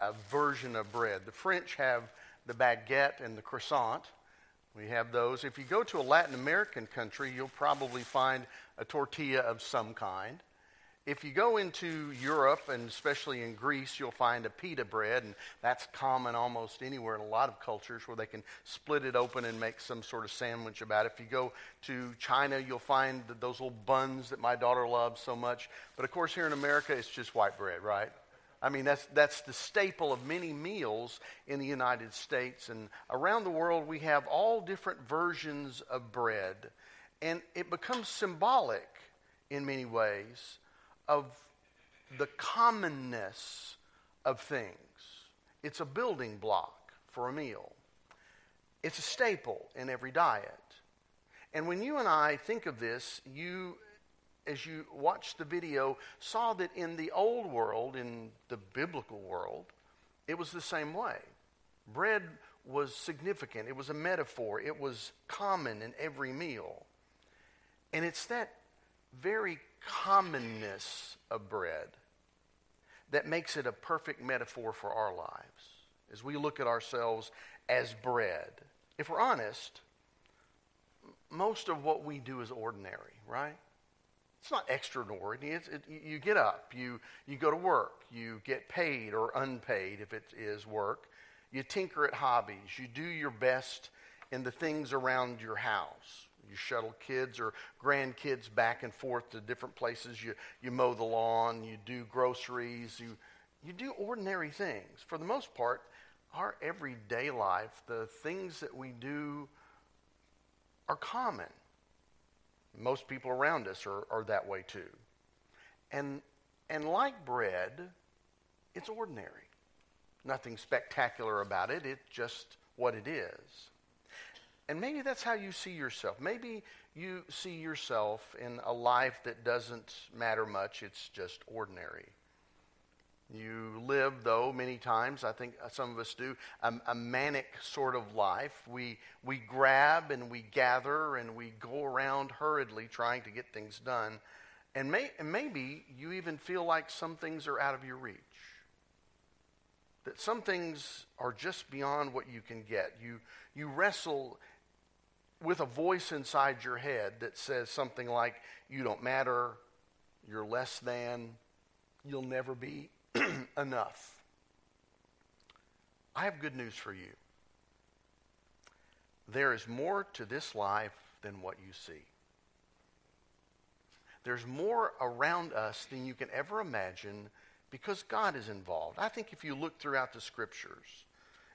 a version of bread. The French have the baguette and the croissant. We have those. If you go to a Latin American country, you'll probably find a tortilla of some kind. If you go into Europe, and especially in Greece, you'll find a pita bread, and that's common almost anywhere in a lot of cultures where they can split it open and make some sort of sandwich about it. If you go to China, you'll find those little buns that my daughter loves so much. But of course, here in America, it's just white bread, right? I mean, that's, that's the staple of many meals in the United States. And around the world, we have all different versions of bread. And it becomes symbolic in many ways of the commonness of things. It's a building block for a meal, it's a staple in every diet. And when you and I think of this, you, as you watched the video, saw that in the old world, in the biblical world, it was the same way. Bread was significant, it was a metaphor, it was common in every meal. And it's that very commonness of bread that makes it a perfect metaphor for our lives as we look at ourselves as bread. If we're honest, most of what we do is ordinary, right? It's not extraordinary. It's, it, you get up, you, you go to work, you get paid or unpaid if it is work, you tinker at hobbies, you do your best in the things around your house. You shuttle kids or grandkids back and forth to different places. You, you mow the lawn. You do groceries. You, you do ordinary things. For the most part, our everyday life, the things that we do are common. Most people around us are, are that way too. And, and like bread, it's ordinary. Nothing spectacular about it, it's just what it is. And maybe that's how you see yourself. Maybe you see yourself in a life that doesn't matter much, it's just ordinary. You live, though, many times, I think some of us do, a, a, manic sort of life. We, we grab and we gather and we go around hurriedly trying to get things done. And, may, and maybe you even feel like some things are out of your reach that some things are just beyond what you can get. You, you wrestle with a voice inside your head that says something like, You don't matter, you're less than, you'll never be enough. I have good news for you. There is more to this life than what you see. There's more around us than you can ever imagine because God is involved. I think if you look throughout the scriptures,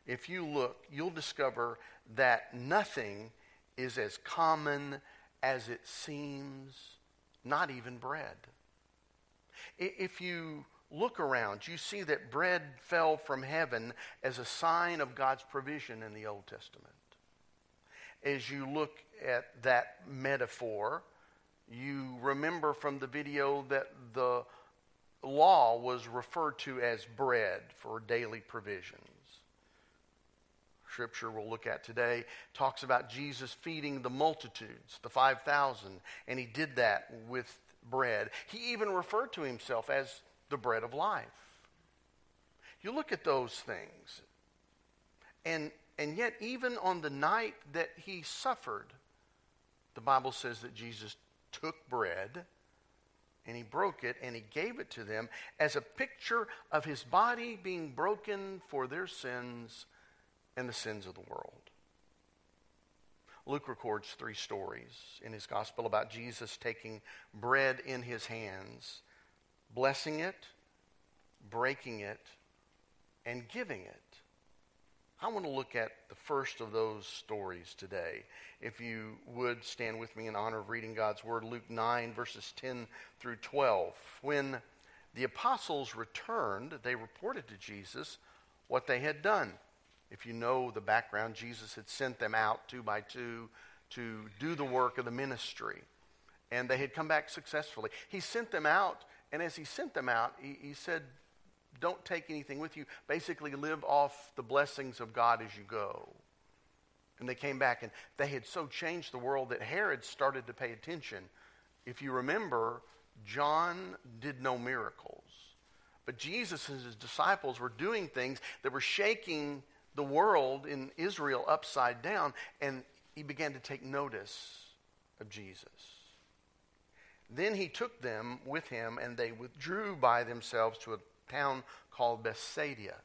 if you look, you'll discover that nothing is as common as it seems, not even bread. If you look around, you see that bread fell from heaven as a sign of God's provision in the Old Testament. As you look at that metaphor, you remember from the video that the law was referred to as bread for daily provisions. scripture we'll look at today talks about Jesus feeding the multitudes, the 5,000, and he did that with bread. He even referred to himself as the bread of life. You look at those things, and, and yet, even on the night that he suffered, the Bible says that Jesus took bread and he broke it and he gave it to them as a picture of his body being broken for their sins and the sins of the world. Luke records three stories in his gospel about Jesus taking bread in his hands, blessing it, breaking it, and giving it. I want to look at the first of those stories today. If you would stand with me in honor of reading God's Word, Luke 9, verses 10 through 12. When the apostles returned, they reported to Jesus what they had done. If you know the background, Jesus had sent them out two by two to do the work of the ministry. And they had come back successfully. He sent them out, and as he sent them out, he, he said, Don't take anything with you. Basically, live off the blessings of God as you go. And they came back, and they had so changed the world that Herod started to pay attention. If you remember, John did no miracles. But Jesus and his disciples were doing things that were shaking the world in Israel upside down, and he began to take notice of Jesus. Then he took them with him, and they withdrew by themselves to a town called Bethsaida.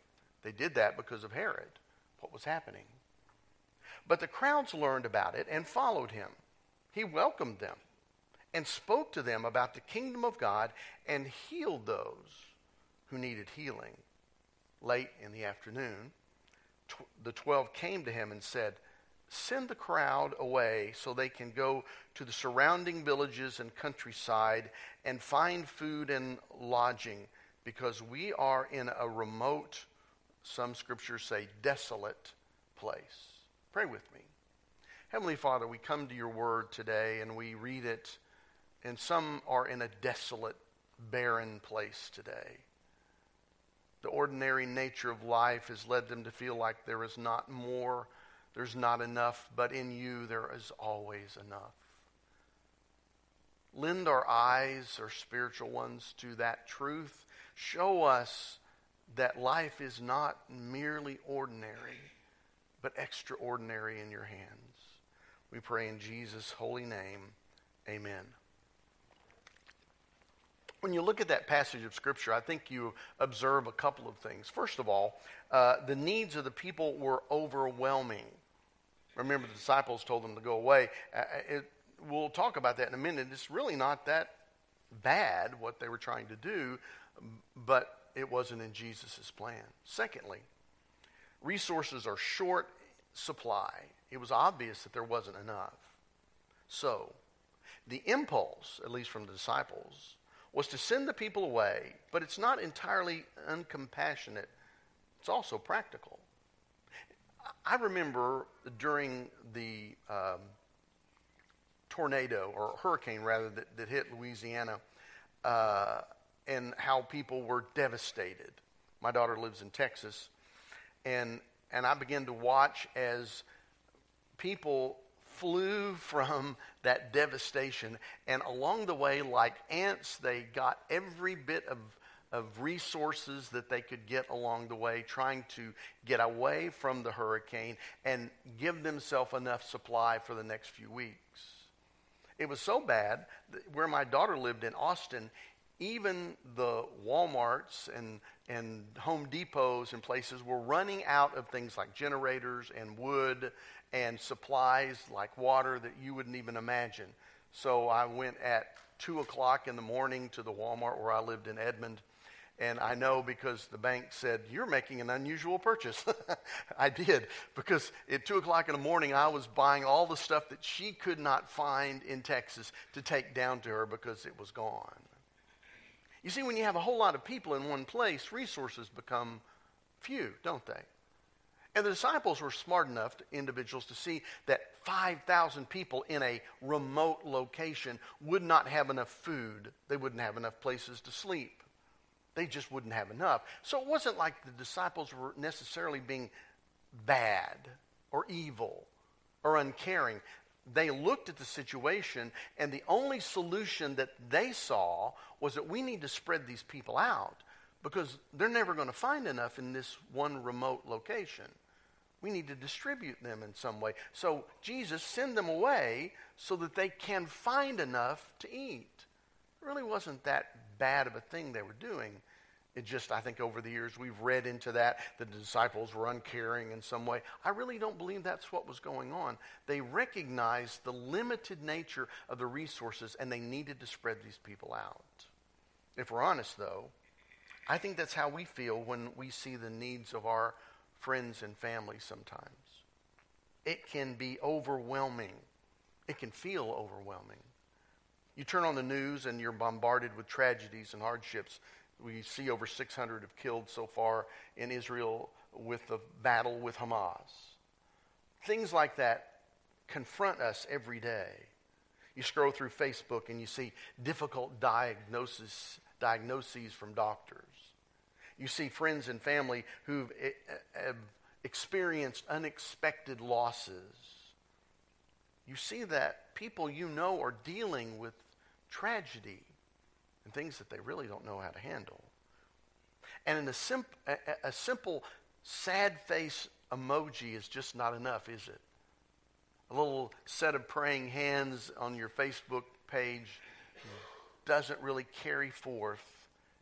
They did that because of Herod, what was happening. But the crowds learned about it and followed him. He welcomed them and spoke to them about the kingdom of God and healed those who needed healing. Late in the afternoon, tw- the twelve came to him and said, Send the crowd away so they can go to the surrounding villages and countryside and find food and lodging because we are in a remote, some scriptures say desolate place. Pray with me. Heavenly Father, we come to your word today and we read it, and some are in a desolate, barren place today. The ordinary nature of life has led them to feel like there is not more, there's not enough, but in you there is always enough. Lend our eyes, our spiritual ones, to that truth. Show us that life is not merely ordinary, but extraordinary in your hands. We pray in Jesus' holy name. Amen when you look at that passage of Scripture, I think you observe a couple of things. First of all, uh, the needs of the people were overwhelming. Remember, the disciples told them to go away. Uh, uh, it, we'll talk about that in a minute. It's really not that bad what they were trying to do, but it wasn't in Jesus' plan. Secondly, resources are short supply. It was obvious that there wasn't enough. So, the impulse, at least from the disciples, was to send the people away, but it's not entirely uncompassionate, it's also practical. I remember during the um, tornado, or hurricane rather, that, that hit Louisiana, uh, and how people were devastated. My daughter lives in Texas, and, and I began to watch as people flew from that devastation. And along the way, like ants, they got every bit of, of resources that they could get along the way, trying to get away from the hurricane and give themselves enough supply for the next few weeks. It was so bad where my daughter lived in Austin, even the Walmarts and, and Home Depots and places were running out of things like generators and wood and supplies like water that you wouldn't even imagine. So I went at 2 o'clock in the morning to the Walmart where I lived in Edmond. And I know because the bank said, You're making an unusual purchase. I did, because at 2 o'clock in the morning, I was buying all the stuff that she could not find in Texas to take down to her because it was gone. You see, when you have a whole lot of people in one place, resources become few, don't they? And the disciples were smart enough, to, individuals, to see that 5,000 people in a remote location would not have enough food. They wouldn't have enough places to sleep. They just wouldn't have enough. So it wasn't like the disciples were necessarily being bad or evil or uncaring. They looked at the situation, and the only solution that they saw was that we need to spread these people out because they're never going to find enough in this one remote location. We need to distribute them in some way. So, Jesus, send them away so that they can find enough to eat. Really wasn't that bad of a thing they were doing. It just, I think over the years we've read into that, the disciples were uncaring in some way. I really don't believe that's what was going on. They recognized the limited nature of the resources and they needed to spread these people out. If we're honest, though, I think that's how we feel when we see the needs of our friends and family sometimes. It can be overwhelming. It can feel overwhelming. You turn on the news and you're bombarded with tragedies and hardships. We see over 600 have killed so far in Israel with the battle with Hamas. Things like that confront us every day. You scroll through Facebook and you see difficult diagnosis, diagnoses from doctors. You see friends and family who've eh, eh, experienced unexpected losses. You see that people you know are dealing with tragedy and things that they really don't know how to handle. And in a, simp- a, a simple sad face emoji is just not enough, is it? A little set of praying hands on your Facebook page doesn't really carry forth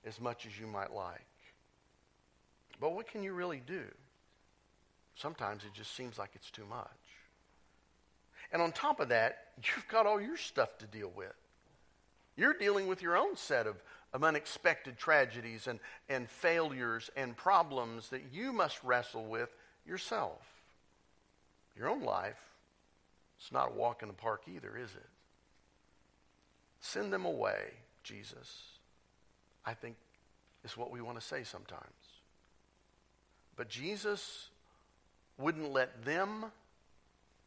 as much as you might like. But what can you really do? Sometimes it just seems like it's too much. And on top of that, you've got all your stuff to deal with. You're dealing with your own set of, of unexpected tragedies and, and failures and problems that you must wrestle with yourself. Your own life, it's not a walk in the park either, is it? Send them away, Jesus. I think is what we want to say sometimes. But Jesus wouldn't let them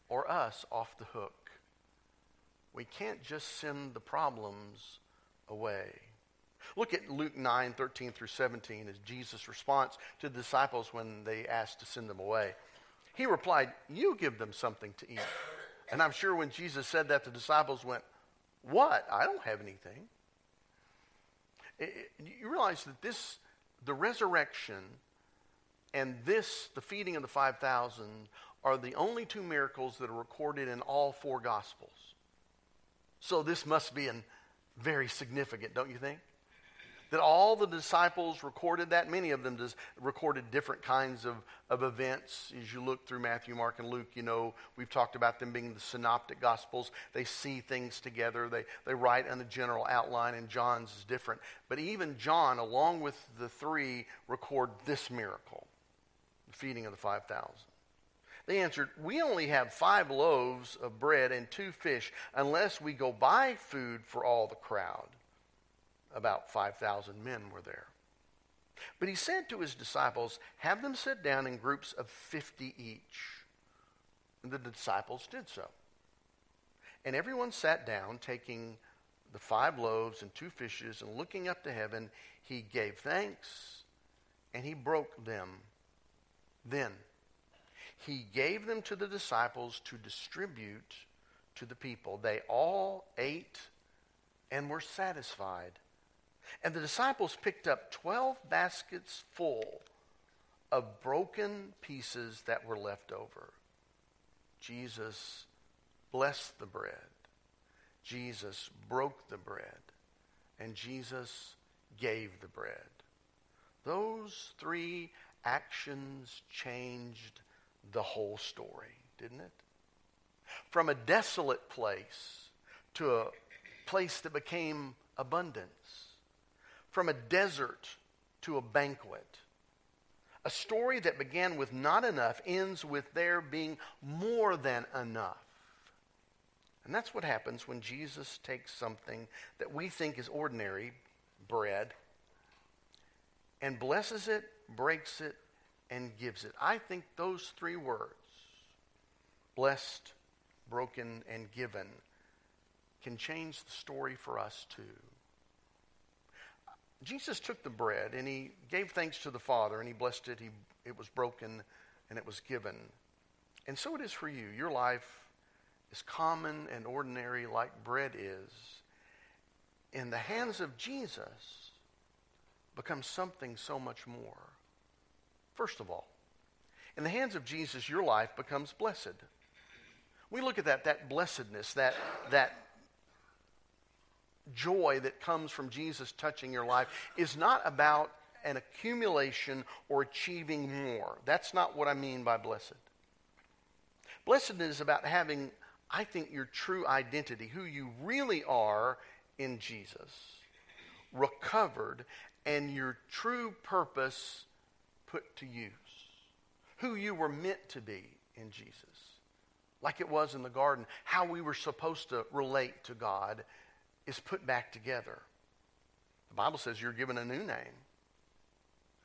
or us off the hook. We can't just send the problems away. Look at Luke 9, 13 through 17 as Jesus' response to the disciples when they asked to send them away. He replied, You give them something to eat. And I'm sure when Jesus said that, the disciples went, What? I don't have anything. You realize that this, the resurrection, and this, the feeding of the 5,000, are the only two miracles that are recorded in all four Gospels. So this must be an very significant, don't you think? That all the disciples recorded that. Many of them recorded different kinds of, of events. As you look through Matthew, Mark, and Luke, you know, we've talked about them being the synoptic gospels. They see things together, they, they write on a general outline, and John's is different. But even John, along with the three, record this miracle the feeding of the 5,000. They answered, We only have five loaves of bread and two fish, unless we go buy food for all the crowd. About 5,000 men were there. But he said to his disciples, Have them sit down in groups of 50 each. And the disciples did so. And everyone sat down, taking the five loaves and two fishes, and looking up to heaven, he gave thanks and he broke them. Then he gave them to the disciples to distribute to the people. They all ate and were satisfied. And the disciples picked up 12 baskets full of broken pieces that were left over. Jesus blessed the bread. Jesus broke the bread. And Jesus gave the bread. Those three actions changed the whole story, didn't it? From a desolate place to a place that became abundance. From a desert to a banquet. A story that began with not enough ends with there being more than enough. And that's what happens when Jesus takes something that we think is ordinary, bread, and blesses it, breaks it, and gives it. I think those three words, blessed, broken, and given, can change the story for us too. Jesus took the bread and he gave thanks to the Father and he blessed it. He, it was broken and it was given. And so it is for you. Your life is common and ordinary like bread is. In the hands of Jesus becomes something so much more. First of all, in the hands of Jesus, your life becomes blessed. We look at that, that blessedness, that, that joy that comes from Jesus touching your life is not about an accumulation or achieving more. That's not what I mean by blessed. Blessedness is about having, I think, your true identity, who you really are in Jesus, recovered, and your true purpose put to use. Who you were meant to be in Jesus. Like it was in the garden, how we were supposed to relate to God is put back together. The Bible says you're given a new name.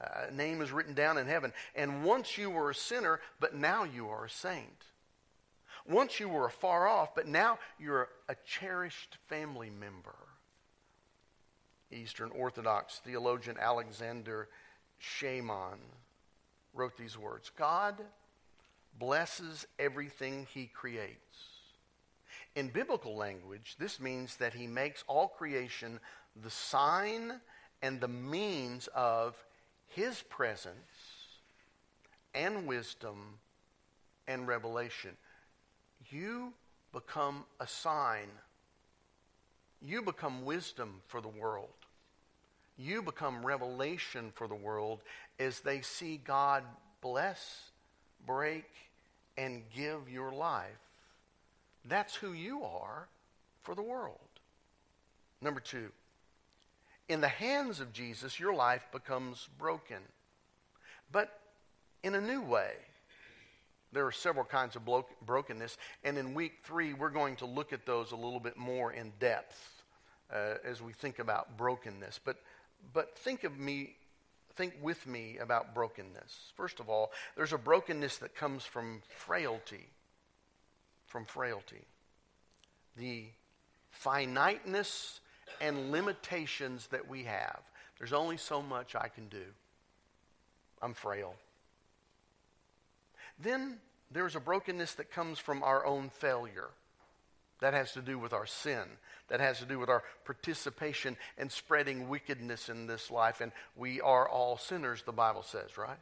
A name is written down in heaven. And once you were a sinner, but now you are a saint. Once you were far off, but now you're a cherished family member. Eastern Orthodox theologian Alexander Schmemann wrote these words God blesses everything he creates. In biblical language, this means that he makes all creation the sign and the means of His presence and wisdom and revelation. You become a sign. You become wisdom for the world. You become revelation for the world as they see God bless, break, and give your life. That's who you are for the world. Number two, in the hands of Jesus, your life becomes broken, but in a new way. There are several kinds of brokenness, and in week three, we're going to look at those a little bit more in depth uh, as we think about brokenness. But, but think of me, think with me about brokenness. First of all, there's a brokenness that comes from frailty, from frailty. The finiteness and limitations that we have. There's only so much I can do. I'm frail. Then there's a brokenness that comes from our own failure. That has to do with our sin. That has to do with our participation in spreading wickedness in this life. And we are all sinners, the Bible says, right?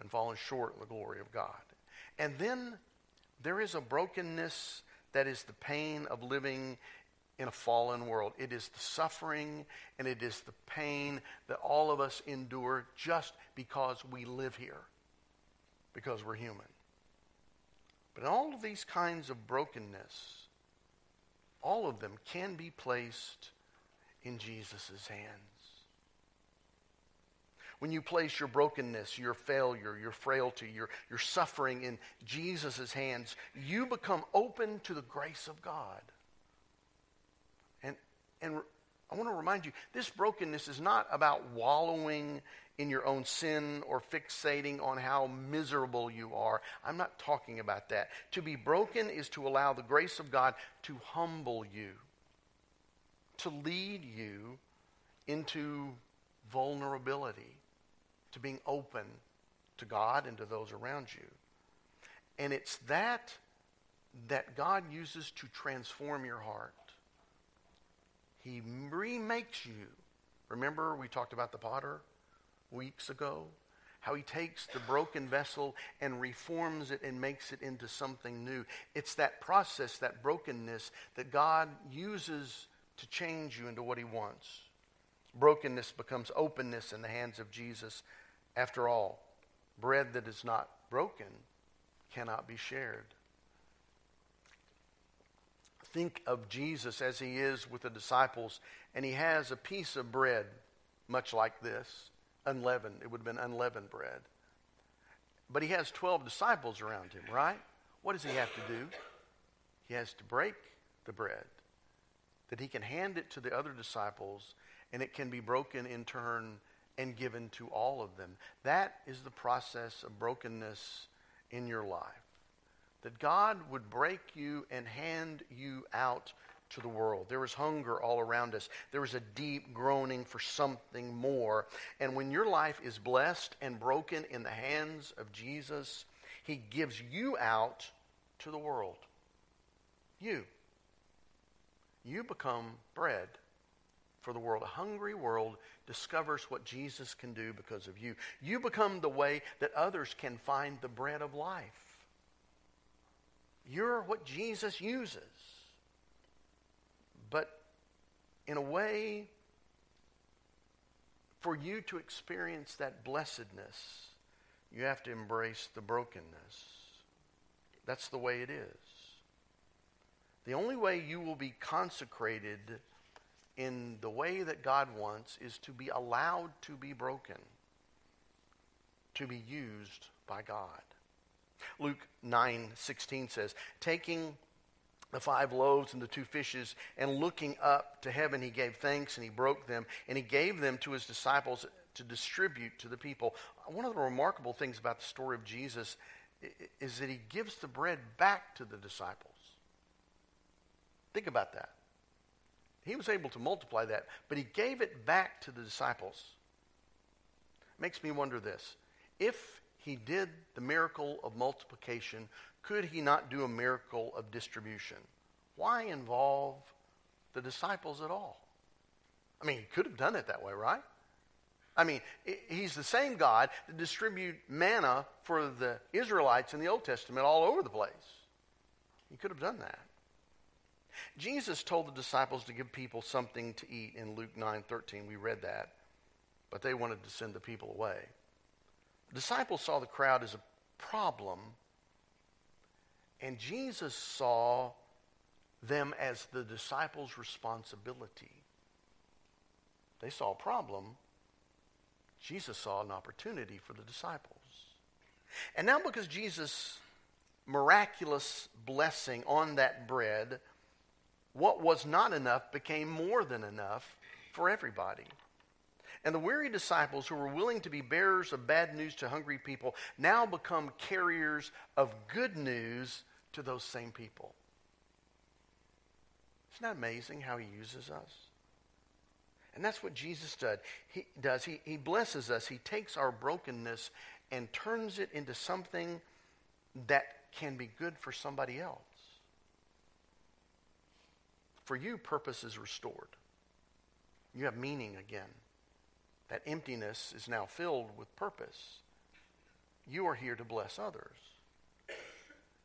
And fallen short of the glory of God. And then there is a brokenness that is the pain of living in a fallen world. It is the suffering and it is the pain that all of us endure just because we live here because we're human. But all of these kinds of brokenness, all of them can be placed in Jesus' hands. When you place your brokenness, your failure, your frailty, your, your suffering in Jesus' hands, you become open to the grace of God. And, and I want to remind you this brokenness is not about wallowing in your own sin or fixating on how miserable you are. I'm not talking about that. To be broken is to allow the grace of God to humble you, to lead you into vulnerability, to being open to God and to those around you. And it's that that God uses to transform your heart. He remakes you. Remember, we talked about the potter? weeks ago. How he takes the broken vessel and reforms it and makes it into something new. It's that process, that brokenness, that God uses to change you into what he wants. Brokenness becomes openness in the hands of Jesus. After all, bread that is not broken cannot be shared. Think of Jesus as he is with the disciples, and he has a piece of bread, much like this unleavened. It would have been unleavened bread. But he has 12 disciples around him, right? What does he have to do? He has to break the bread, that he can hand it to the other disciples, and it can be broken in turn and given to all of them. That is the process of brokenness in your life. That God would break you and hand you out to the world. There is hunger all around us. There is a deep groaning for something more. And when your life is blessed and broken in the hands of Jesus, He gives you out to the world. You. You become bread for the world. A hungry world discovers what Jesus can do because of you. You become the way that others can find the bread of life. You're what Jesus uses. But in a way, for you to experience that blessedness, you have to embrace the brokenness. That's the way it is. The only way you will be consecrated in the way that God wants is to be allowed to be broken, to be used by God. Luke 9:16 says, "Taking the five loaves and the two fishes, and looking up to heaven, he gave thanks and he broke them, and he gave them to his disciples to distribute to the people. One of the remarkable things about the story of Jesus is that he gives the bread back to the disciples. Think about that. He was able to multiply that, but he gave it back to the disciples. Makes me wonder this. If he did the miracle of multiplication, could he not do a miracle of distribution? Why involve the disciples at all? I mean, he could have done it that way, right? I mean, he's the same God that distributed manna for the Israelites in the Old Testament all over the place. He could have done that. Jesus told the disciples to give people something to eat in Luke 9:13. We read that. But they wanted to send the people away. The disciples saw the crowd as a problem, and Jesus saw them as the disciples' responsibility. They saw a problem. Jesus saw an opportunity for the disciples. And now, because Jesus' miraculous blessing on that bread, what was not enough became more than enough for everybody. And the weary disciples who were willing to be bearers of bad news to hungry people now become carriers of good news to those same people. Isn't that amazing how he uses us? And that's what Jesus did. He does. He, he blesses us. He takes our brokenness and turns it into something that can be good for somebody else. For you, purpose is restored. You have meaning again. That emptiness is now filled with purpose. You are here to bless others.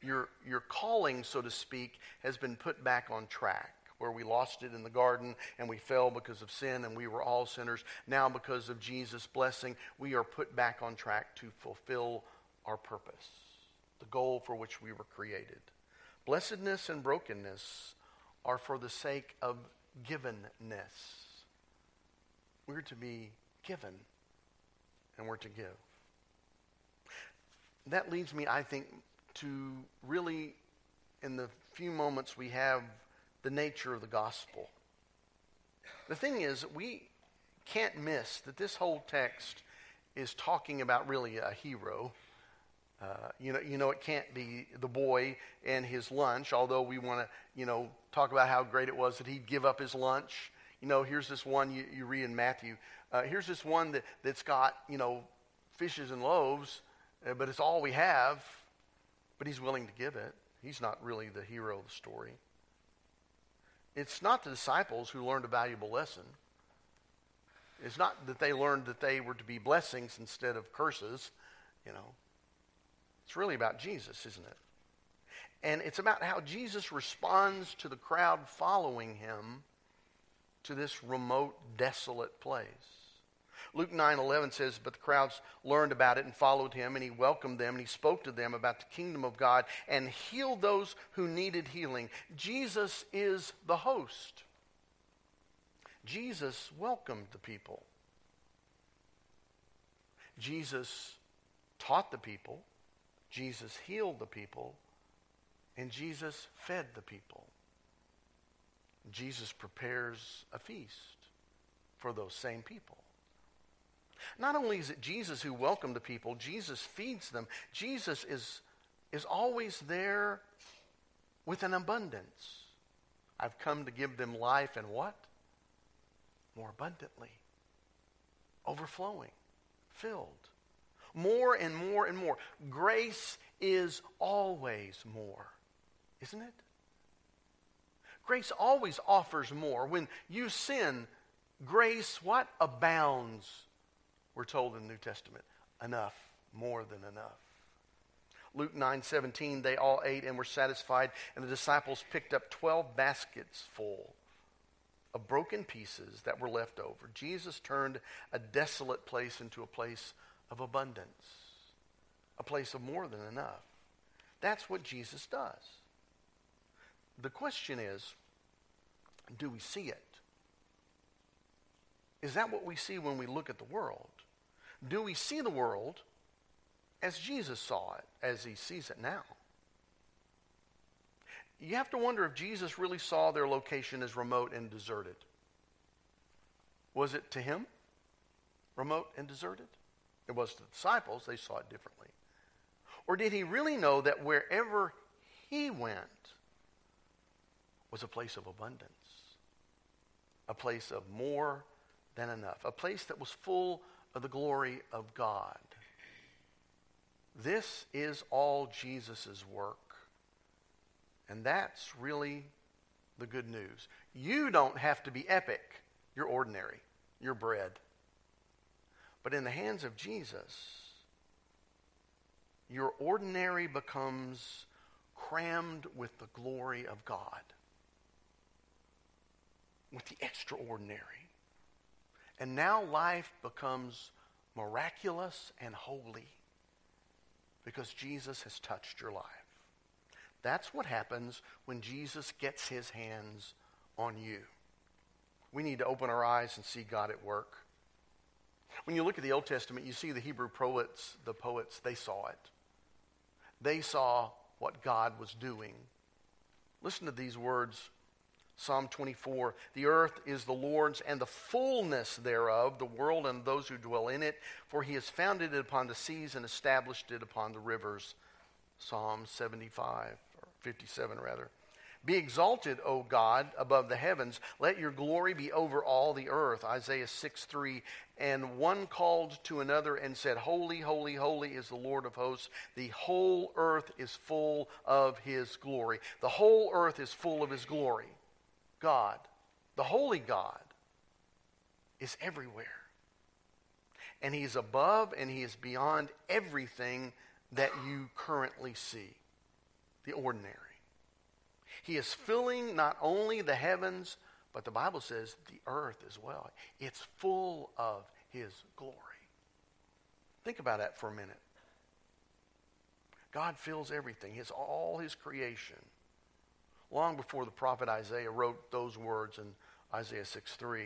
Your, your calling, so to speak, has been put back on track where we lost it in the garden and we fell because of sin and we were all sinners. Now, because of Jesus' blessing, we are put back on track to fulfill our purpose, the goal for which we were created. Blessedness and brokenness are for the sake of givenness. We're to be given and we're to give. That leads me, I think, to really, in the few moments we have the nature of the gospel. The thing is, we can't miss that this whole text is talking about really a hero. Uh, you know, you know, it can't be the boy and his lunch. Although we want to, you know, talk about how great it was that he'd give up his lunch. You know, here's this one you, you read in Matthew. Uh, here's this one that that's got, you know, fishes and loaves, uh, but it's all we have. But he's willing to give it. He's not really the hero of the story. It's not the disciples who learned a valuable lesson. It's not that they learned that they were to be blessings instead of curses, you know. It's really about Jesus, isn't it? And it's about how Jesus responds to the crowd following him to this remote, desolate place. Luke 9 11 says, But the crowds learned about it and followed him, and he welcomed them, and he spoke to them about the kingdom of God and healed those who needed healing. Jesus is the host. Jesus welcomed the people. Jesus taught the people. Jesus healed the people. And Jesus fed the people. Jesus prepares a feast for those same people. Not only is it Jesus who welcomed the people, Jesus feeds them. Jesus is, is always there with an abundance. I've come to give them life and what? More abundantly, overflowing, filled. More and more and more. Grace is always more, isn't it? Grace always offers more. When you sin, grace what? Abounds we're told in the New Testament. Enough, more than enough. Luke 9 17, they all ate and were satisfied, and the disciples picked up 12 baskets full of broken pieces that were left over. Jesus turned a desolate place into a place of abundance, a place of more than enough. That's what Jesus does. The question is do we see it? Is that what we see when we look at the world? Do we see the world as Jesus saw it, as he sees it now? You have to wonder if Jesus really saw their location as remote and deserted. Was it to him remote and deserted? It was to the disciples, they saw it differently. Or did he really know that wherever he went was a place of abundance, a place of more than enough, a place that was full of the glory of God. This is all Jesus' work. And that's really the good news. You don't have to be epic. You're ordinary. You're bread. But in the hands of Jesus, your ordinary becomes crammed with the glory of God, with the extraordinary. And now life becomes miraculous and holy because Jesus has touched your life. That's what happens when Jesus gets his hands on you. We need to open our eyes and see God at work. When you look at the Old Testament, you see the Hebrew poets, the poets, they saw it. They saw what God was doing. Listen to these words Psalm 24 The earth is the Lord's and the fullness thereof, the world and those who dwell in it, for he has founded it upon the seas and established it upon the rivers. Psalm 75, or 57 rather. Be exalted, O God, above the heavens. Let your glory be over all the earth. Isaiah 6 3. And one called to another and said, Holy, holy, holy is the Lord of hosts. The whole earth is full of his glory. The whole earth is full of his glory. God, the holy God, is everywhere. And he is above and he is beyond everything that you currently see, the ordinary. He is filling not only the heavens, but the Bible says the earth as well. It's full of His glory. Think about that for a minute. God fills everything, His all His creation. Long before the prophet Isaiah wrote those words in Isaiah 6 3,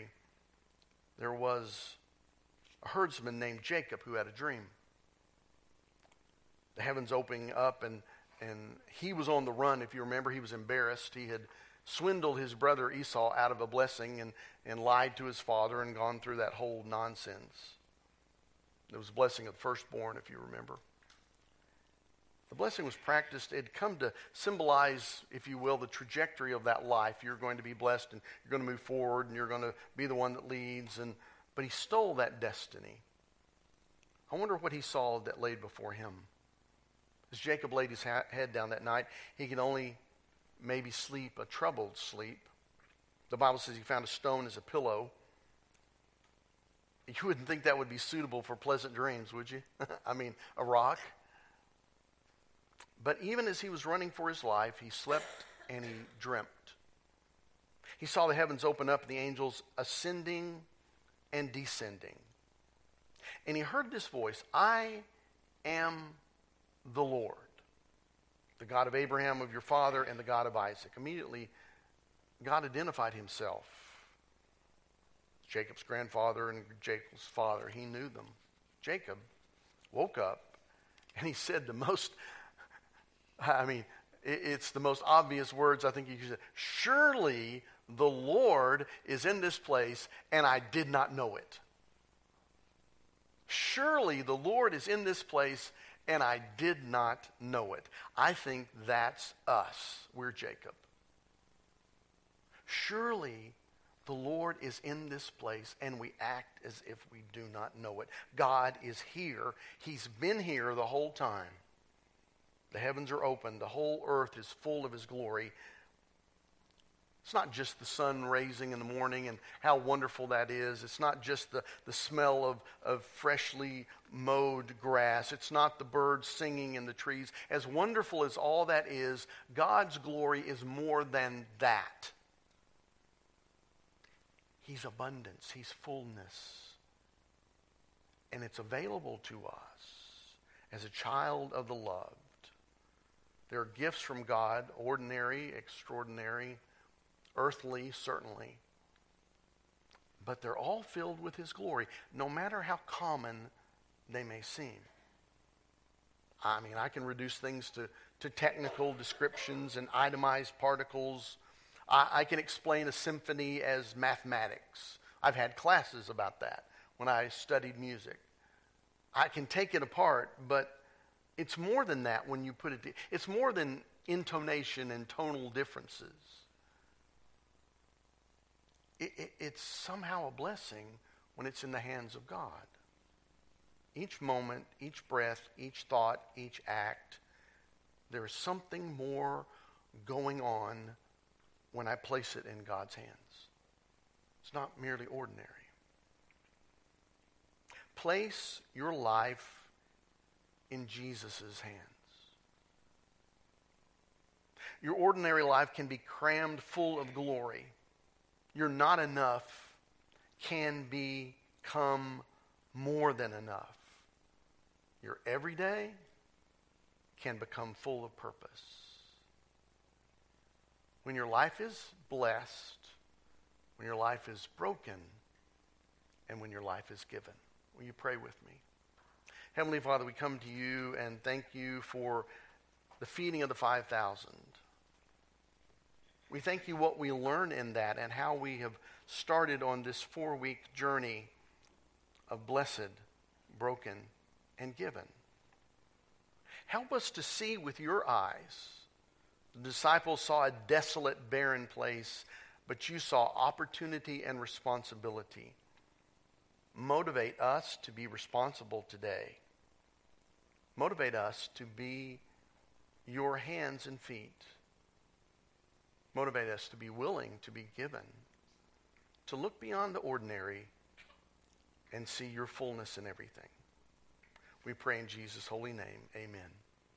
there was a herdsman named Jacob who had a dream. The heavens opening up and and he was on the run. If you remember, he was embarrassed. He had swindled his brother Esau out of a blessing and, and lied to his father and gone through that whole nonsense. There was a blessing of the firstborn, if you remember. The blessing was practiced. It had come to symbolize, if you will, the trajectory of that life. You're going to be blessed and you're going to move forward and you're going to be the one that leads. And, but he stole that destiny. I wonder what he saw that laid before him. As Jacob laid his ha- head down that night, he could only maybe sleep a troubled sleep. The Bible says he found a stone as a pillow. You wouldn't think that would be suitable for pleasant dreams, would you? I mean, a rock. But even as he was running for his life, he slept and he dreamt. He saw the heavens open up and the angels ascending and descending. And he heard this voice I am the Lord, the God of Abraham, of your father, and the God of Isaac. Immediately, God identified himself. Jacob's grandfather and Jacob's father, he knew them. Jacob woke up and he said the most, I mean, it's the most obvious words I think you could say. Surely the Lord is in this place and I did not know it. Surely the Lord is in this place and I did not know it. I think that's us. We're Jacob. Surely the Lord is in this place and we act as if we do not know it. God is here. He's been here the whole time. The heavens are open, the whole earth is full of His glory. It's not just the sun raising in the morning and how wonderful that is. It's not just the, the smell of, of freshly mowed grass. It's not the birds singing in the trees. As wonderful as all that is, God's glory is more than that. He's abundance, He's fullness. And it's available to us as a child of the loved. There are gifts from God, ordinary, extraordinary earthly, certainly. But they're all filled with His glory, no matter how common they may seem. I mean, I can reduce things to, to technical descriptions and itemized particles. I, I can explain a symphony as mathematics. I've had classes about that when I studied music. I can take it apart, but it's more than that when you put it. It's more than intonation and tonal differences it, it, it's somehow a blessing when it's in the hands of God. Each moment, each breath, each thought, each act, there is something more going on when I place it in God's hands. It's not merely ordinary. place your life in Jesus' hands. Your ordinary life can be crammed full of glory. Your not enough can become more than enough. Your everyday can become full of purpose. When your life is blessed, when your life is broken, and when your life is given. Will you pray with me? Heavenly Father, we come to you and thank you for the feeding of the 5,000. We thank you what we learn in that and how we have started on this four week journey of blessed, broken, and given. Help us to see with your eyes. The disciples saw a desolate, barren place, but you saw opportunity and responsibility. Motivate us to be responsible today. Motivate us to be your hands and feet. Motivate us to be willing to be given, to look beyond the ordinary and see your fullness in everything. We pray in Jesus' holy name. Amen.